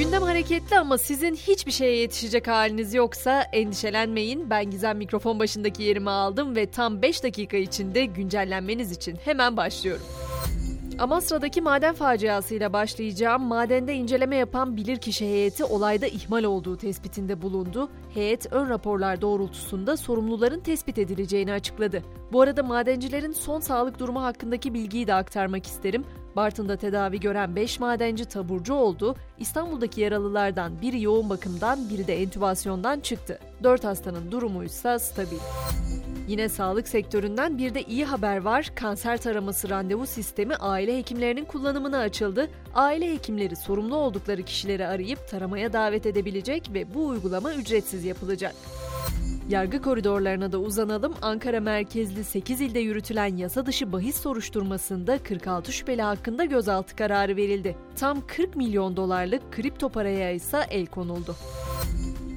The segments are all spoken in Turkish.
Gündem hareketli ama sizin hiçbir şeye yetişecek haliniz yoksa endişelenmeyin. Ben Gizem mikrofon başındaki yerimi aldım ve tam 5 dakika içinde güncellenmeniz için hemen başlıyorum. Amasra'daki maden faciasıyla başlayacağım. Madende inceleme yapan bilirkişi heyeti olayda ihmal olduğu tespitinde bulundu. Heyet ön raporlar doğrultusunda sorumluların tespit edileceğini açıkladı. Bu arada madencilerin son sağlık durumu hakkındaki bilgiyi de aktarmak isterim. Bartın'da tedavi gören 5 madenci taburcu oldu. İstanbul'daki yaralılardan biri yoğun bakımdan, biri de entübasyondan çıktı. 4 hastanın durumu ise stabil. Yine sağlık sektöründen bir de iyi haber var. Kanser taraması randevu sistemi aile hekimlerinin kullanımına açıldı. Aile hekimleri sorumlu oldukları kişileri arayıp taramaya davet edebilecek ve bu uygulama ücretsiz yapılacak. Yargı koridorlarına da uzanalım. Ankara merkezli 8 ilde yürütülen yasa dışı bahis soruşturmasında 46 şüpheli hakkında gözaltı kararı verildi. Tam 40 milyon dolarlık kripto paraya ise el konuldu.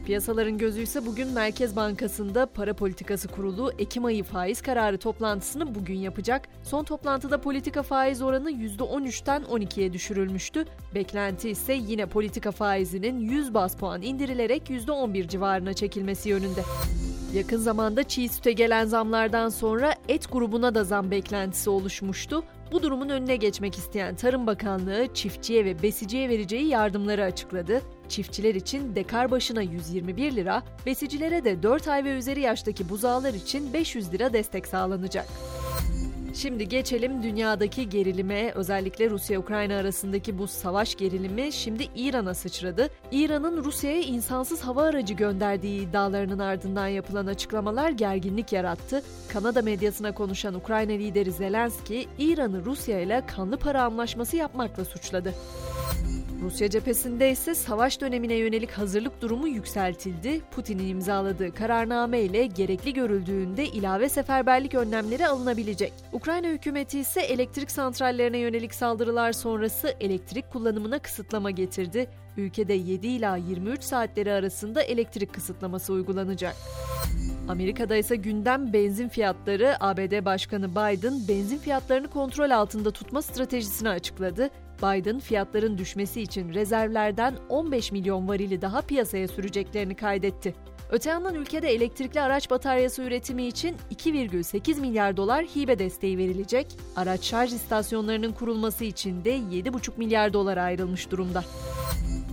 Piyasaların gözü ise bugün Merkez Bankası'nda Para Politikası Kurulu Ekim ayı faiz kararı toplantısını bugün yapacak. Son toplantıda politika faiz oranı %13'ten 12'ye düşürülmüştü. Beklenti ise yine politika faizinin 100 bas puan indirilerek %11 civarına çekilmesi yönünde. Yakın zamanda çiğ süte gelen zamlardan sonra et grubuna da zam beklentisi oluşmuştu. Bu durumun önüne geçmek isteyen Tarım Bakanlığı çiftçiye ve besiciye vereceği yardımları açıkladı. Çiftçiler için dekar başına 121 lira, besicilere de 4 ay ve üzeri yaştaki buzağlar için 500 lira destek sağlanacak. Şimdi geçelim dünyadaki gerilime. Özellikle Rusya-Ukrayna arasındaki bu savaş gerilimi şimdi İran'a sıçradı. İran'ın Rusya'ya insansız hava aracı gönderdiği iddialarının ardından yapılan açıklamalar gerginlik yarattı. Kanada medyasına konuşan Ukrayna lideri Zelenski, İran'ı Rusya ile kanlı para anlaşması yapmakla suçladı. Rusya cephesinde ise savaş dönemine yönelik hazırlık durumu yükseltildi. Putin'in imzaladığı kararname ile gerekli görüldüğünde ilave seferberlik önlemleri alınabilecek. Ukrayna hükümeti ise elektrik santrallerine yönelik saldırılar sonrası elektrik kullanımına kısıtlama getirdi. Ülkede 7 ila 23 saatleri arasında elektrik kısıtlaması uygulanacak. Amerika'da ise gündem benzin fiyatları. ABD Başkanı Biden benzin fiyatlarını kontrol altında tutma stratejisini açıkladı. Biden fiyatların düşmesi için rezervlerden 15 milyon varili daha piyasaya süreceklerini kaydetti. Öte yandan ülkede elektrikli araç bataryası üretimi için 2,8 milyar dolar hibe desteği verilecek. Araç şarj istasyonlarının kurulması için de 7,5 milyar dolar ayrılmış durumda.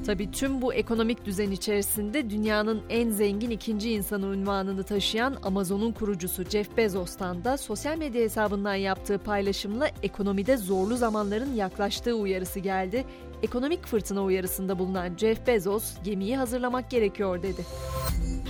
Tabi tüm bu ekonomik düzen içerisinde dünyanın en zengin ikinci insanı unvanını taşıyan Amazon'un kurucusu Jeff Bezos'tan da sosyal medya hesabından yaptığı paylaşımla ekonomide zorlu zamanların yaklaştığı uyarısı geldi. Ekonomik fırtına uyarısında bulunan Jeff Bezos, gemiyi hazırlamak gerekiyor dedi.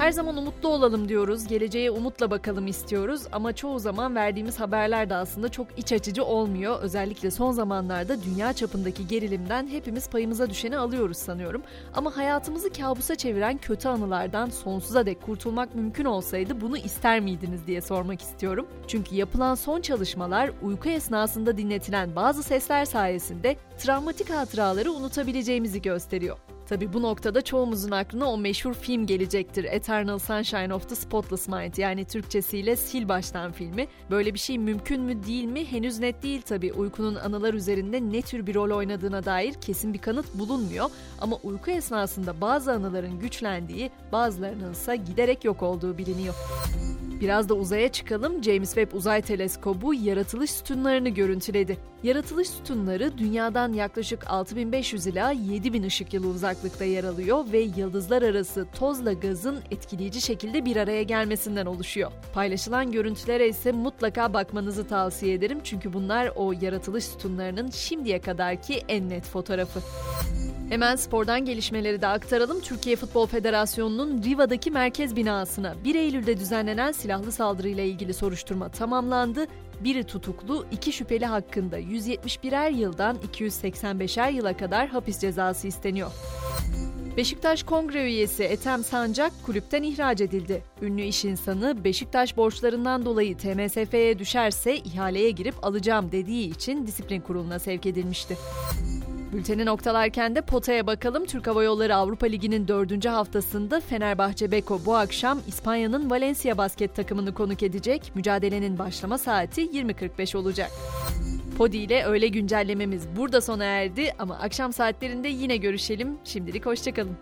Her zaman umutlu olalım diyoruz, geleceğe umutla bakalım istiyoruz ama çoğu zaman verdiğimiz haberler de aslında çok iç açıcı olmuyor. Özellikle son zamanlarda dünya çapındaki gerilimden hepimiz payımıza düşeni alıyoruz sanıyorum. Ama hayatımızı kabusa çeviren kötü anılardan sonsuza dek kurtulmak mümkün olsaydı bunu ister miydiniz diye sormak istiyorum. Çünkü yapılan son çalışmalar uyku esnasında dinletilen bazı sesler sayesinde travmatik hatıraları unutabileceğimizi gösteriyor. Tabi bu noktada çoğumuzun aklına o meşhur film gelecektir. Eternal Sunshine of the Spotless Mind yani Türkçesiyle Sil Baştan filmi. Böyle bir şey mümkün mü değil mi henüz net değil tabi. Uykunun anılar üzerinde ne tür bir rol oynadığına dair kesin bir kanıt bulunmuyor. Ama uyku esnasında bazı anıların güçlendiği, bazılarının ise giderek yok olduğu biliniyor. Biraz da uzaya çıkalım. James Webb Uzay Teleskobu yaratılış sütunlarını görüntüledi. Yaratılış sütunları dünyadan yaklaşık 6500 ila 7000 ışık yılı uzaklıkta yer alıyor ve yıldızlar arası tozla gazın etkileyici şekilde bir araya gelmesinden oluşuyor. Paylaşılan görüntülere ise mutlaka bakmanızı tavsiye ederim çünkü bunlar o yaratılış sütunlarının şimdiye kadarki en net fotoğrafı. Hemen spordan gelişmeleri de aktaralım. Türkiye Futbol Federasyonu'nun Riva'daki merkez binasına 1 Eylül'de düzenlenen silahlı saldırıyla ilgili soruşturma tamamlandı. Biri tutuklu, iki şüpheli hakkında 171'er yıldan 285'er yıla kadar hapis cezası isteniyor. Beşiktaş Kongre üyesi Ethem Sancak kulüpten ihraç edildi. Ünlü iş insanı Beşiktaş borçlarından dolayı TMSF'ye düşerse ihaleye girip alacağım dediği için disiplin kuruluna sevk edilmişti. Bülteni noktalarken de potaya bakalım. Türk Hava Yolları Avrupa Ligi'nin dördüncü haftasında Fenerbahçe Beko bu akşam İspanya'nın Valencia basket takımını konuk edecek. Mücadelenin başlama saati 20.45 olacak. Podi ile öğle güncellememiz burada sona erdi ama akşam saatlerinde yine görüşelim. Şimdilik hoşçakalın.